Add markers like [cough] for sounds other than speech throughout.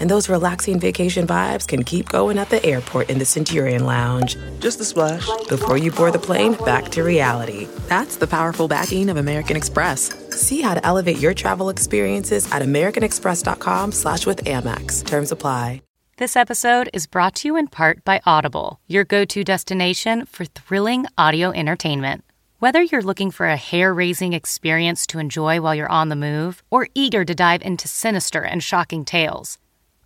And those relaxing vacation vibes can keep going at the airport in the Centurion Lounge. Just a splash. Before you board the plane, back to reality. That's the powerful backing of American Express. See how to elevate your travel experiences at americanexpress.com slash with Amex. Terms apply. This episode is brought to you in part by Audible, your go-to destination for thrilling audio entertainment. Whether you're looking for a hair-raising experience to enjoy while you're on the move or eager to dive into sinister and shocking tales,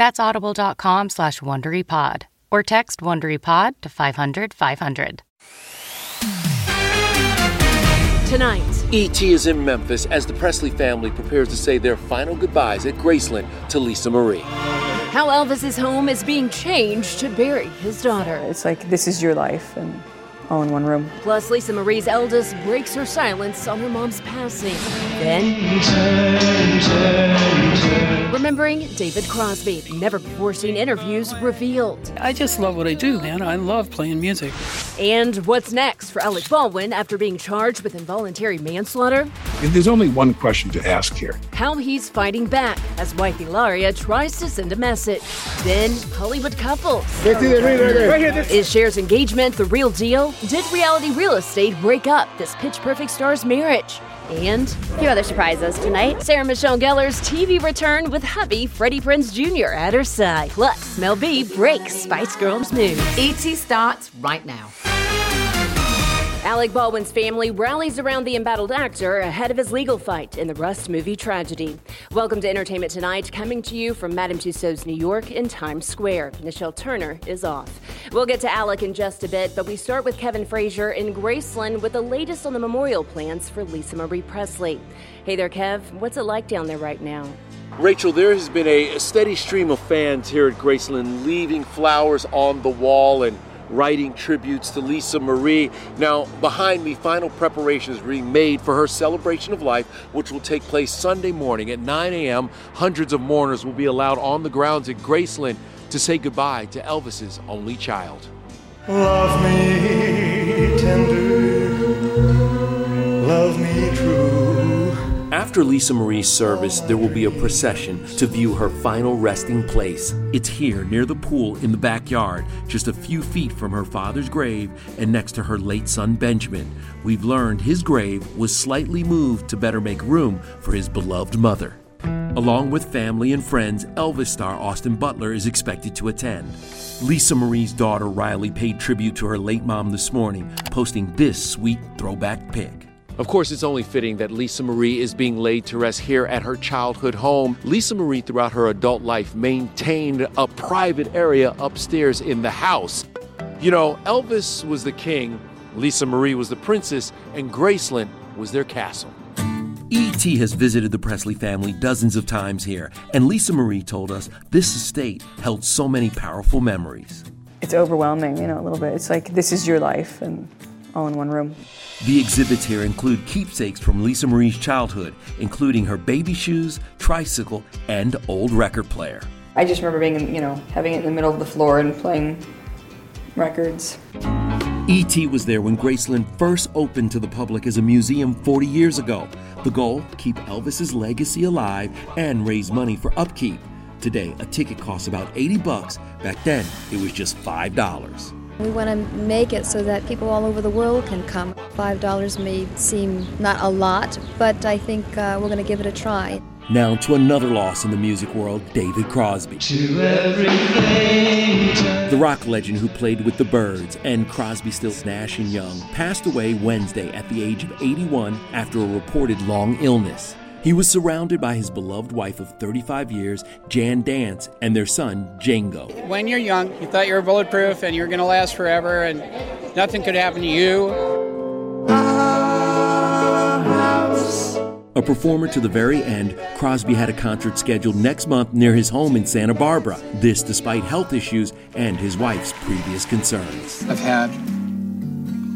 That's audible.com slash WonderyPod or text WonderyPod to 500 500. Tonight, E.T. is in Memphis as the Presley family prepares to say their final goodbyes at Graceland to Lisa Marie. how Elvis's home is being changed to bury his daughter. It's like this is your life and all in one room. Plus, Lisa Marie's eldest breaks her silence on her mom's passing. Then, remembering David Crosby, never before seen interviews revealed. I just love what I do, man. I love playing music. And what's next for Alec Baldwin after being charged with involuntary manslaughter? There's only one question to ask here. How he's fighting back as wife Hilaria tries to send a message. Then, Hollywood couples. Right here, right here, right Is Cher's engagement the real deal? Did reality real estate break up this pitch perfect star's marriage? And A few other surprises tonight. Sarah Michelle Gellar's TV return with hubby Freddie Prinze Jr. at her side. Plus, Mel B breaks Spice Girls news. ET starts right now. Alec Baldwin's family rallies around the embattled actor ahead of his legal fight in the Rust movie tragedy. Welcome to Entertainment Tonight, coming to you from Madame Tussauds New York in Times Square. Nischelle Turner is off. We'll get to Alec in just a bit, but we start with Kevin Frazier in Graceland with the latest on the memorial plans for Lisa Marie Presley. Hey there, Kev. What's it like down there right now? Rachel, there has been a steady stream of fans here at Graceland leaving flowers on the wall and writing tributes to Lisa Marie. Now, behind me, final preparations being made for her celebration of life, which will take place Sunday morning at 9 a.m. Hundreds of mourners will be allowed on the grounds at Graceland to say goodbye to Elvis's only child. Love me tender, love me true. After Lisa Marie's service, there will be a procession to view her final resting place. It's here near the pool in the backyard, just a few feet from her father's grave and next to her late son Benjamin. We've learned his grave was slightly moved to better make room for his beloved mother. Along with family and friends, Elvis star Austin Butler is expected to attend. Lisa Marie's daughter Riley paid tribute to her late mom this morning, posting this sweet throwback pic. Of course, it's only fitting that Lisa Marie is being laid to rest here at her childhood home. Lisa Marie, throughout her adult life, maintained a private area upstairs in the house. You know, Elvis was the king, Lisa Marie was the princess, and Graceland was their castle. E.T. has visited the Presley family dozens of times here, and Lisa Marie told us this estate held so many powerful memories. It's overwhelming, you know, a little bit. It's like this is your life and all in one room. The exhibits here include keepsakes from Lisa Marie's childhood, including her baby shoes, tricycle, and old record player. I just remember being, you know, having it in the middle of the floor and playing records. E.T. was there when Graceland first opened to the public as a museum 40 years ago. The goal keep Elvis's legacy alive and raise money for upkeep. Today, a ticket costs about 80 bucks. Back then, it was just $5. We want to make it so that people all over the world can come. $5 may seem not a lot, but I think uh, we're going to give it a try. Now to another loss in the music world, David Crosby. The rock legend who played with the Byrds and Crosby, Stills, Nash and Young passed away Wednesday at the age of 81 after a reported long illness. He was surrounded by his beloved wife of 35 years, Jan Dance, and their son, Django. When you're young, you thought you were bulletproof and you were going to last forever and nothing could happen to you. A performer to the very end, Crosby had a concert scheduled next month near his home in Santa Barbara. This despite health issues and his wife's previous concerns. I've had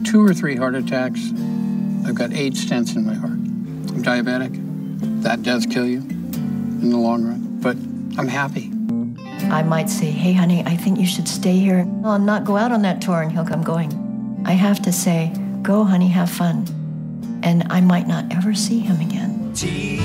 two or three heart attacks. I've got eight stents in my heart. I'm diabetic. That does kill you in the long run, but I'm happy. I might say, hey, honey, I think you should stay here. I'll not go out on that tour, and he'll come going. I have to say, go, honey, have fun. And I might not ever see him again. Teach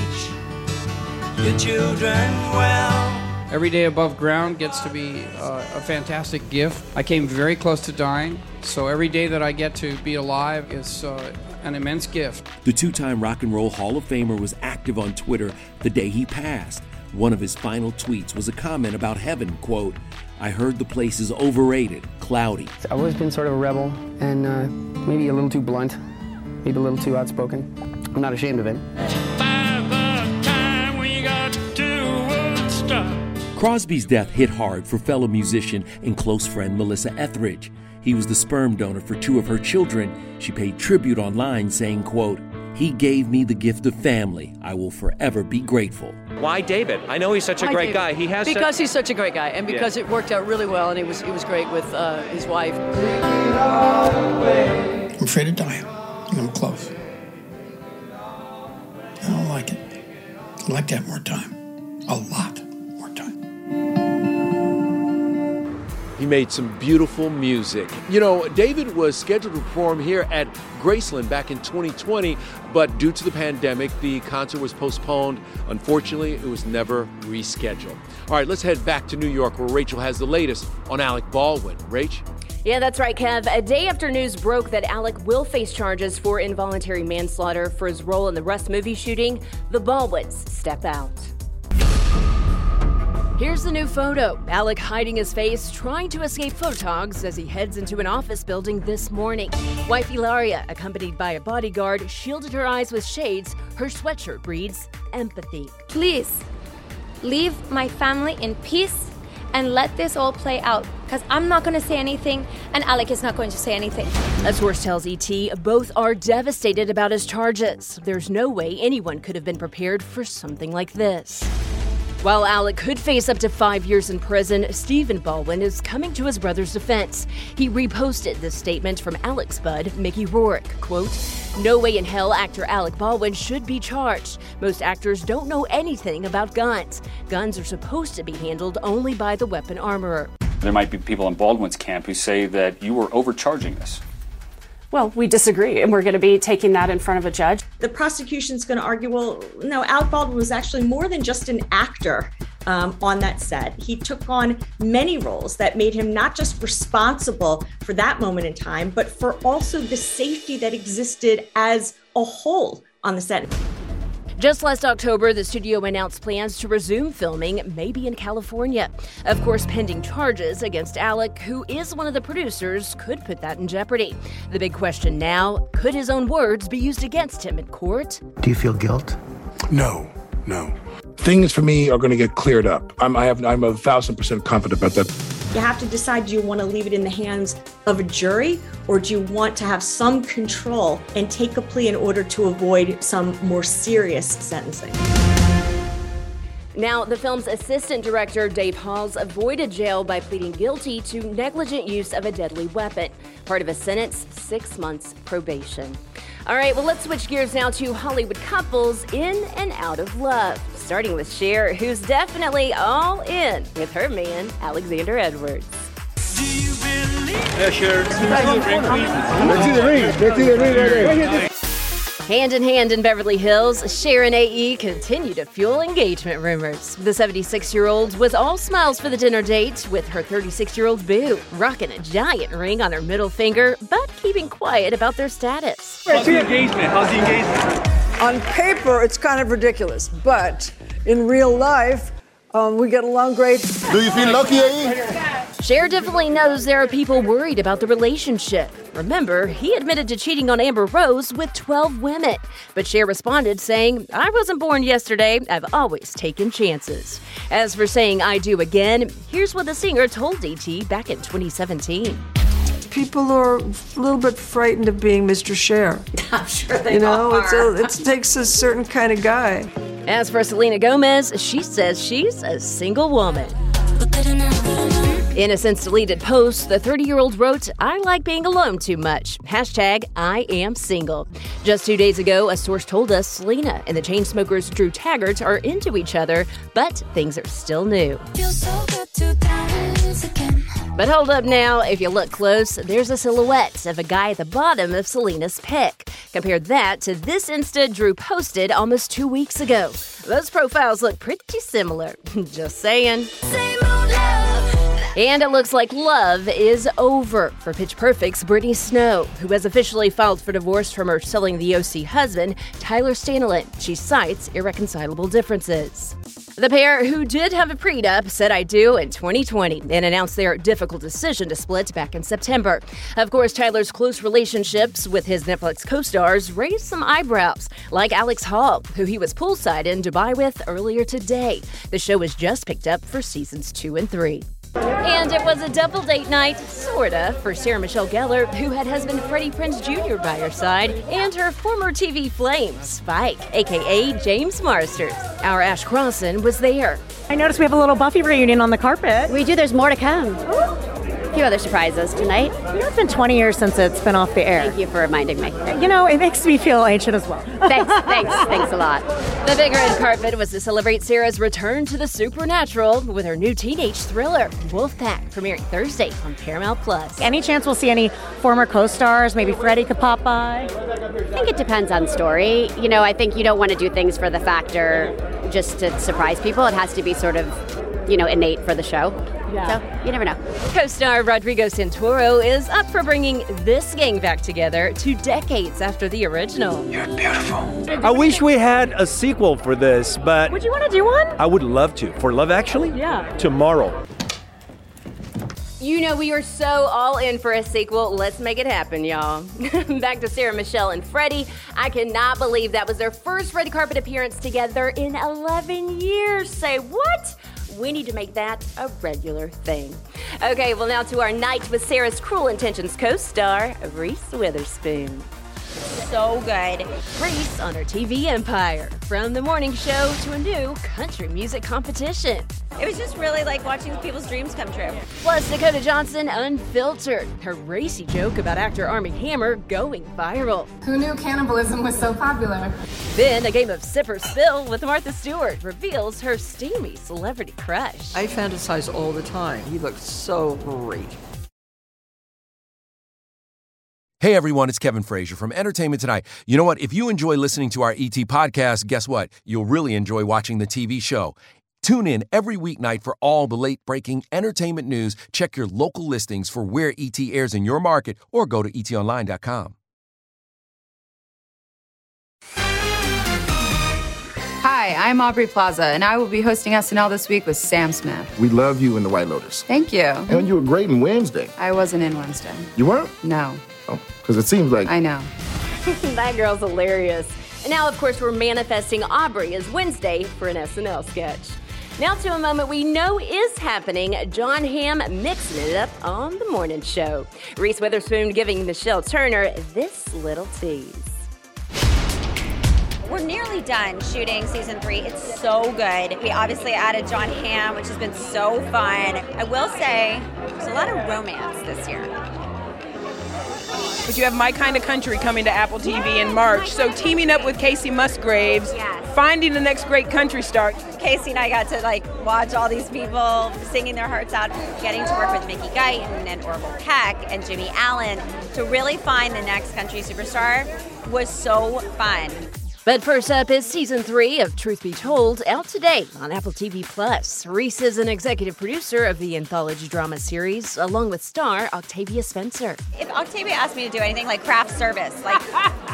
your children well. Every day above ground gets to be uh, a fantastic gift. I came very close to dying, so every day that I get to be alive is uh, an immense gift. The two time Rock and Roll Hall of Famer was active on Twitter the day he passed. One of his final tweets was a comment about heaven, quote, I heard the place is overrated, cloudy. I've always been sort of a rebel and uh, maybe a little too blunt, maybe a little too outspoken. I'm not ashamed of it. Crosby's death hit hard for fellow musician and close friend Melissa Etheridge. He was the sperm donor for two of her children. She paid tribute online saying, quote, he gave me the gift of family. I will forever be grateful. Why David? I know he's such a Why great David? guy. He has because such... he's such a great guy, and because Yeah. it worked out really well, and he was he was great with uh, his wife. I'm afraid of dying, and I'm close. I don't like it. I'd like to have more time. A lot He made some beautiful music. You know, David was scheduled to perform here at Graceland back in 2020, but due to the pandemic, the concert was postponed. Unfortunately, it was never rescheduled. All right, let's head back to New York where Rachel has the latest on Alec Baldwin. Rach? Yeah, that's right, Kev. A day after news broke that Alec will face charges for involuntary manslaughter for his role in the Rust movie shooting, the Baldwins step out. Here's the new photo. Alec hiding his face, trying to escape photogs as he heads into an office building this morning. Wife Hilaria, accompanied by a bodyguard, shielded her eyes with shades. Her sweatshirt reads, Empathy. Please leave my family in peace and let this all play out because I'm not going to say anything and Alec is not going to say anything. A source tells ET both are devastated about his charges. There's no way anyone could have been prepared for something like this. While Alec could face up to five years in prison, Stephen Baldwin is coming to his brother's defense. He reposted this statement from Alec's bud, Mickey Rourke. Quote, No way in hell actor Alec Baldwin should be charged. Most actors don't know anything about guns. Guns are supposed to be handled only by the weapon armorer. There might be people in Baldwin's camp who say that you were overcharging this. Well, we disagree, and we're going to be taking that in front of a judge. The prosecution's going to argue, well, no, Alec Baldwin was actually more than just an actor um, on that set. He took on many roles that made him not just responsible for that moment in time, but for also the safety that existed as a whole on the set. Just last October, the studio announced plans to resume filming, maybe in California. Of course, pending charges against Alec, who is one of the producers, could put that in jeopardy. The big question now could his own words be used against him in court? Do you feel guilt? No, no. Things for me are going to get cleared up. I'm, I have, I'm a thousand percent confident about that. You have to decide do you want to leave it in the hands of a jury or do you want to have some control and take a plea in order to avoid some more serious sentencing? Now, the film's assistant director, Dave Halls, avoided jail by pleading guilty to negligent use of a deadly weapon. Part of a sentence, six months probation. All right, well, let's switch gears now to Hollywood couples in and out of love. Starting with Cher, who's definitely all in with her man, Alexander Edwards. Yeah, sure. Let's see the ring. Let's see the ring right there. Hand in hand in Beverly Hills, Cher and AE continue to fuel engagement rumors. The 76 year old was all smiles for the dinner date with her 36 year old boo, rocking a giant ring on her middle finger, but keeping quiet about their status. How's the engagement? How's the engagement? On paper, it's kind of ridiculous, but in real life, um, we get along great. Do you feel lucky, AE? Cher definitely knows there are people worried about the relationship. Remember, he admitted to cheating on Amber Rose with 12 women. But Cher responded saying, I wasn't born yesterday. I've always taken chances. As for saying I do again, here's what the singer told ET back in 2017. People are a little bit frightened of being Mr. Cher. [laughs] I'm sure they You know, are. it's a, it takes a certain kind of guy. As for Selena Gomez, she says she's a single woman. In a since deleted post, the 30 year old wrote, I like being alone too much. Hashtag I am single. Just two days ago, a source told us Selena and the Chainsmokers Drew Taggart are into each other, but things are still new. But hold up now, if you look close, there's a silhouette of a guy at the bottom of Selena's pic. Compare that to this Insta Drew posted almost two weeks ago. Those profiles look pretty similar. [laughs] Just saying. And it looks like love is over for Pitch Perfect's Brittany Snow, who has officially filed for divorce from her selling the OC husband, Tyler Stanley. She cites irreconcilable differences. The pair, who did have a prenup, said I do in 2020 and announced their difficult decision to split back in September. Of course, Tyler's close relationships with his Netflix co stars raised some eyebrows, like Alex Hall, who he was poolside in Dubai with earlier today. The show was just picked up for seasons two and three. And it was a double date night, sorta, for Sarah Michelle Gellar, who had husband Freddie Prinze Jr. by her side, and her former TV flame, Spike, aka James Marsters. Our Ash Crossan was there. I noticed we have a little Buffy reunion on the carpet. We do. There's more to come. Few other surprises tonight. You know, it's been 20 years since it's been off the air. Thank you for reminding me. You know, it makes me feel ancient as well. [laughs] Thanks, thanks, thanks a lot. The big red carpet was to celebrate Sarah's return to the supernatural with her new teenage thriller, Wolfpack, premiering Thursday on Paramount Plus. Any chance we'll see any former co-stars? Maybe Freddie could pop by. I think it depends on story. You know, I think you don't want to do things for the factor just to surprise people. It has to be sort of, you know, innate for the show. Yeah. So you never know. Co star Rodrigo Santoro is up for bringing this gang back together two decades after the original. You're beautiful. I wish we had a sequel for this, but Would you want to do one? I would love to. For Love Actually? Yeah. Tomorrow. You know, we are so all in for a sequel. Let's make it happen, y'all. [laughs] Back to Sarah Michelle and Freddie. I cannot believe that was their first red carpet appearance together in 11 years. Say what? We need to make that a regular thing. Okay, well, now to our night with Sarah's Cruel Intentions co star, Reese Witherspoon. So good. Reese on her TV empire. From the morning show to a new country music competition. It was just really like watching people's dreams come true. Plus, Dakota Johnson unfiltered. Her racy joke about actor Armie Hammer going viral. Who knew cannibalism was so popular? Then a game of Sip or Spill with Martha Stewart reveals her steamy celebrity crush. I fantasize all the time. He looks so great. Hey everyone, it's Kevin Frazier from Entertainment Tonight. You know what? If you enjoy listening to our ET podcast, guess what? You'll really enjoy watching the TV show. Tune in every weeknight for all the late breaking entertainment news. Check your local listings for where ET airs in your market or go to etonline.com. Hi, I'm Aubrey Plaza, and I will be hosting SNL this week with Sam Smith. We love you in The White Lotus. Thank you. And you were great in Wednesday. I wasn't in Wednesday. You weren't? No. Because it seems like. I know. [laughs] that girl's hilarious. And now, of course, we're manifesting Aubrey as Wednesday for an SNL sketch. Now to a moment we know is happening. Jon Hamm mixing it up on the morning show. Reese Witherspoon giving Nischelle Turner this little tease. We're nearly done shooting season three. It's so good. We obviously added Jon Hamm, which has been so fun. I will say, there's a lot of romance this year. But you have My Kind of Country coming to Apple TV in March. So teaming up with Kacey Musgraves, finding the next great country star. Casey and I got to like watch all these people singing their hearts out, getting to work with Mickey Guyton and Orville Peck and Jimmy Allen to really find the next country superstar was so fun. But first up is season three of Truth Be Told, out today on Apple TV Plus. Reese is an executive producer of the anthology drama series, along with star Octavia Spencer. If Octavia asked me to do anything like craft service, like [laughs]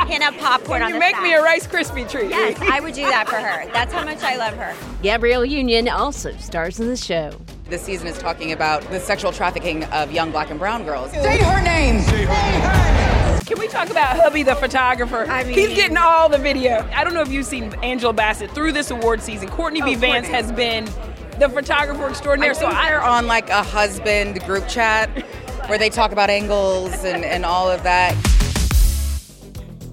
hand out popcorn Can on you the make side, me a Rice Krispie treat? Yes, I would do that for her. That's how much I love her. Gabrielle Union also stars in the show. This season is talking about the sexual trafficking of young black and brown girls. Say her name. Can we talk about hubby the photographer? I mean, he's getting all the video. I don't know if you've seen Angela Bassett through this award season. Courtney B. Oh, Vance Courtney. has been the photographer extraordinaire. I so I they're on like a husband group chat where they talk about angles and, and all of that.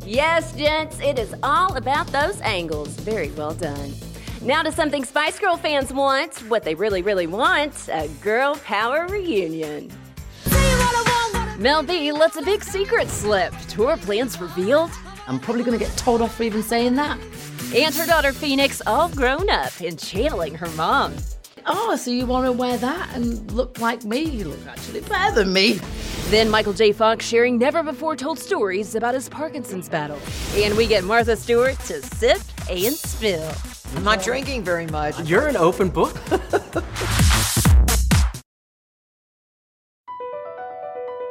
Yes, gents, it is all about those angles. Very well done. Now to something Spice Girl fans want, what they really, really want a girl power reunion. Mel B lets a big secret slip. Tour plans revealed. I'm probably going to get told off for even saying that. And her daughter Phoenix all grown up and channeling her mom. Oh, so you want to wear that and look like me? You look actually better than me. Then Michael J. Fox sharing never before told stories about his Parkinson's battle. And we get Martha Stewart to sip and spill. I'm not drinking very much. You're an open book. [laughs]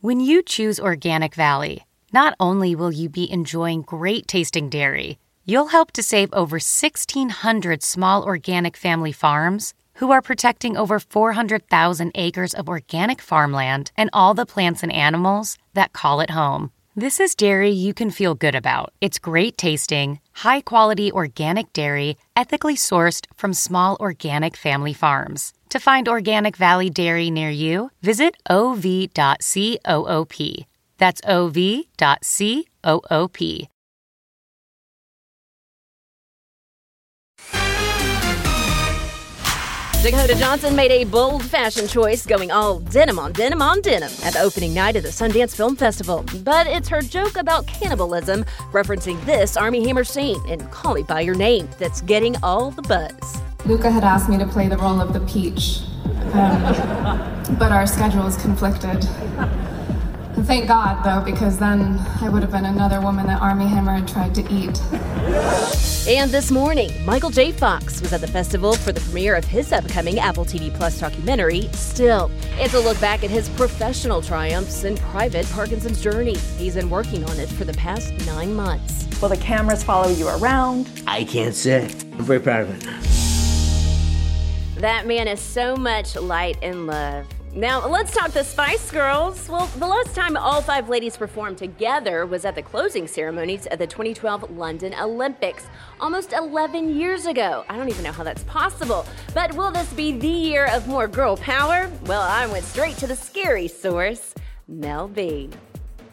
When you choose Organic Valley, not only will you be enjoying great tasting dairy, you'll help to save over 1,600 small organic family farms who are protecting over 400,000 acres of organic farmland and all the plants and animals that call it home. This is dairy you can feel good about. It's great tasting, high quality organic dairy, ethically sourced from small organic family farms. To find Organic Valley Dairy near you, visit ov.coop. That's ov.coop. Dakota Johnson made a bold fashion choice going all denim on denim on denim at the opening night of the Sundance Film Festival. But it's her joke about cannibalism, referencing this Armie Hammer scene in Call Me By Your Name, that's getting all the buzz. Luca had asked me to play the role of the peach, um, but our schedules conflicted. And thank God, though, because then I would have been another woman that Armie Hammer had tried to eat. And this morning, Michael J. Fox was at the festival for the premiere of his upcoming Apple TV Plus documentary, Still. It's a look back at his professional triumphs and private Parkinson's journey. He's been working on it for the past nine months. Will the cameras follow you around? I can't say. I'm very proud of it. That man is so much light and love. Now, let's talk the Spice Girls. Well, the last time all five ladies performed together was at the closing ceremonies of the 2012 London Olympics, almost 11 years ago. I don't even know how that's possible. But will this be the year of more girl power? Well, I went straight to the scary source, Mel B.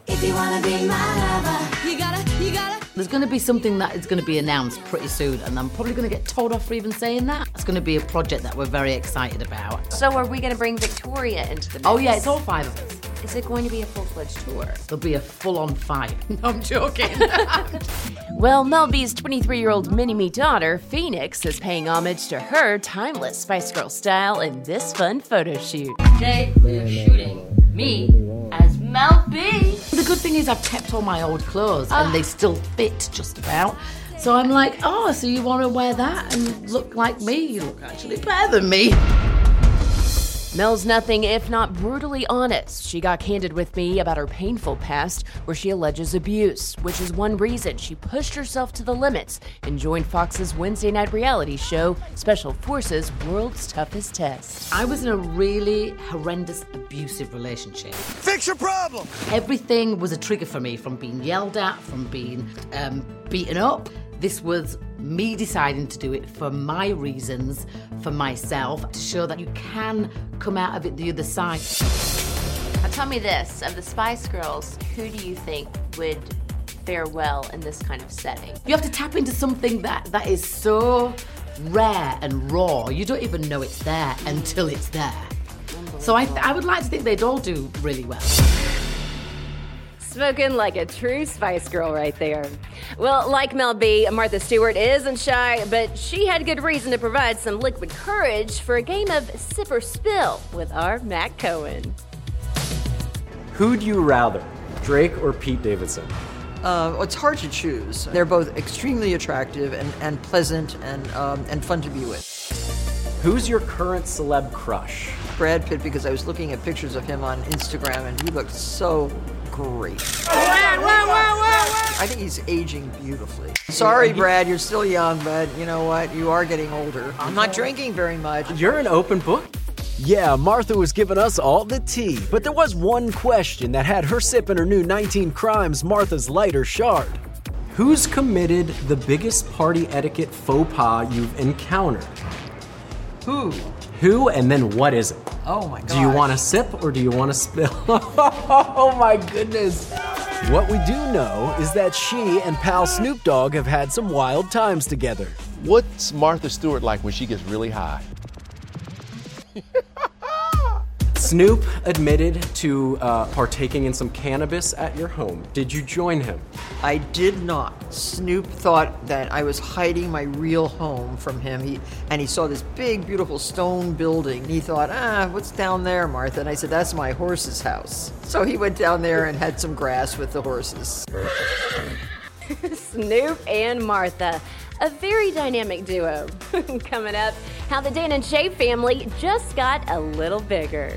If you wanna be my lover, you gotta, you gotta. There's gonna be something that is gonna be announced pretty soon, and I'm probably gonna get told off for even saying that. It's gonna be a project that we're very excited about. So are we going to bring Victoria into the mix? Oh, yeah, it's all five of us. Is it going to be a full-fledged tour? There'll be a full on fight. [laughs] No, I'm joking. [laughs] Well, Mel B's 23 year old mini me daughter, Phoenix, is paying homage to her timeless Spice Girl style in this fun photo shoot. Today, we're shooting me as Mel B. The good thing is I've kept all my old clothes and they ah. still fit just about. So I'm like, oh, so you want to wear that and look like me? You look actually better than me. Mel's nothing if not brutally honest. She got candid with me about her painful past, where she alleges abuse, which is one reason she pushed herself to the limits and joined Fox's Wednesday night reality show, Special Forces World's Toughest Test. I was in a really horrendous, abusive relationship. Fix your problem! Everything was a trigger for me from being yelled at, from being um, beaten up. This was me deciding to do it for my reasons, for myself, to show that you can come out of it the other side. Now tell me this, of the Spice Girls, who do you think would fare well in this kind of setting? You have to tap into something that, that is so rare and raw. You don't even know it's there until it's there. So I, I would like to think they'd all do really well. Spoken like a true Spice Girl right there. Well, like Mel B, Martha Stewart isn't shy, but she had good reason to provide some liquid courage for a game of sip or spill with our Matt Cohen. Who'd you rather, Drake or Pete Davidson? Uh, it's hard to choose. They're both extremely attractive and, and pleasant and, um, and fun to be with. Who's your current celeb crush? Brad Pitt, because I was looking at pictures of him on Instagram and he looked so great. I think he's aging beautifully. Sorry, Brad, you're still young, but you know what? You are getting older. I'm not drinking very much. You're an open book. Yeah, Martha was giving us all the tea, but there was one question that had her sipping her new 19 Crimes Martha's Lighter Chard. Who's committed the biggest party etiquette faux pas you've encountered? Who? Who and then what is it? Oh my god. Do you want to sip or do you want to spill? [laughs] oh my goodness. What we do know is that she and pal Snoop Dogg have had some wild times together. What's Martha Stewart like when she gets really high? Snoop admitted to uh, partaking in some cannabis at your home. Did you join him? I did not. Snoop thought that I was hiding my real home from him. He and he saw this big, beautiful stone building. He thought, ah, what's down there, Martha? And I said, that's my horse's house. So he went down there and had some grass with the horses. [laughs] Snoop and Martha. A very dynamic duo. [laughs] Coming up, how the Dan and Shay family just got a little bigger.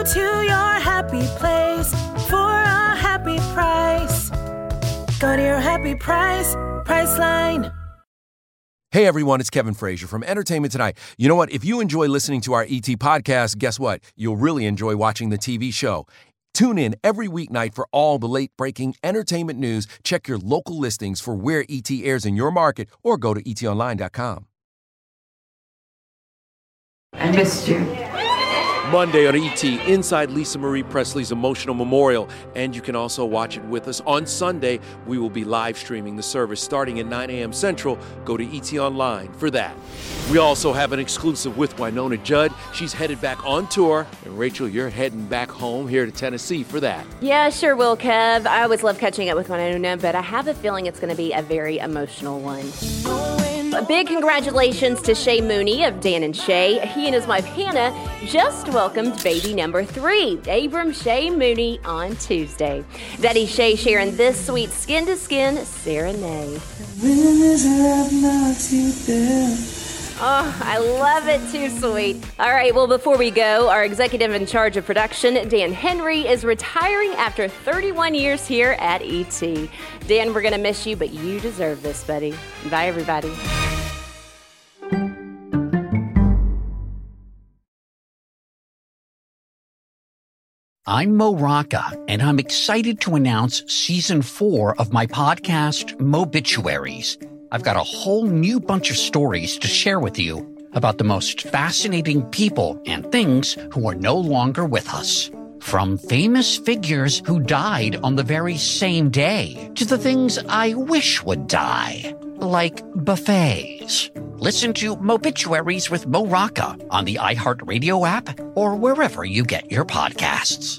Go to your happy place for a happy price. Go to your happy price, Priceline. Hey everyone, it's Kevin Frazier from Entertainment Tonight. You know what? If you enjoy listening to our ET podcast, guess what? You'll really enjoy watching the TV show. Tune in every weeknight for all the late breaking entertainment news. Check your local listings for where ET airs in your market or go to etonline.com. I missed you. Monday on ET, inside Lisa Marie Presley's Emotional Memorial. And you can also watch it with us on Sunday. We will be live streaming the service starting at 9 a.m. Central. Go to ET Online for that. We also have an exclusive with Wynonna Judd. She's headed back on tour. And Rachel, you're heading back home here to Tennessee for that. Yeah, sure will, Kev. I always love catching up with Wynonna, but I have a feeling it's going to be a very emotional one. Big congratulations to Shay Mooney of Dan and Shay. He and his wife Hannah just welcomed baby number three, Abram Shay Mooney, on Tuesday. Daddy Shay sharing this sweet skin to skin serenade. Oh, I love it. Too sweet. All right, well, before we go, our executive in charge of production, Dan Henry, is retiring after 31 years here at ET. Dan, we're going to miss you, but you deserve this, buddy. Bye, everybody. I'm Mo Rocca, and I'm excited to announce season four of my podcast, Mobituaries. I've got a whole new bunch of stories to share with you about the most fascinating people and things who are no longer with us. From famous figures who died on the very same day to the things I wish would die, like buffets. Listen to Mobituaries with Mo on the iHeartRadio app or wherever you get your podcasts.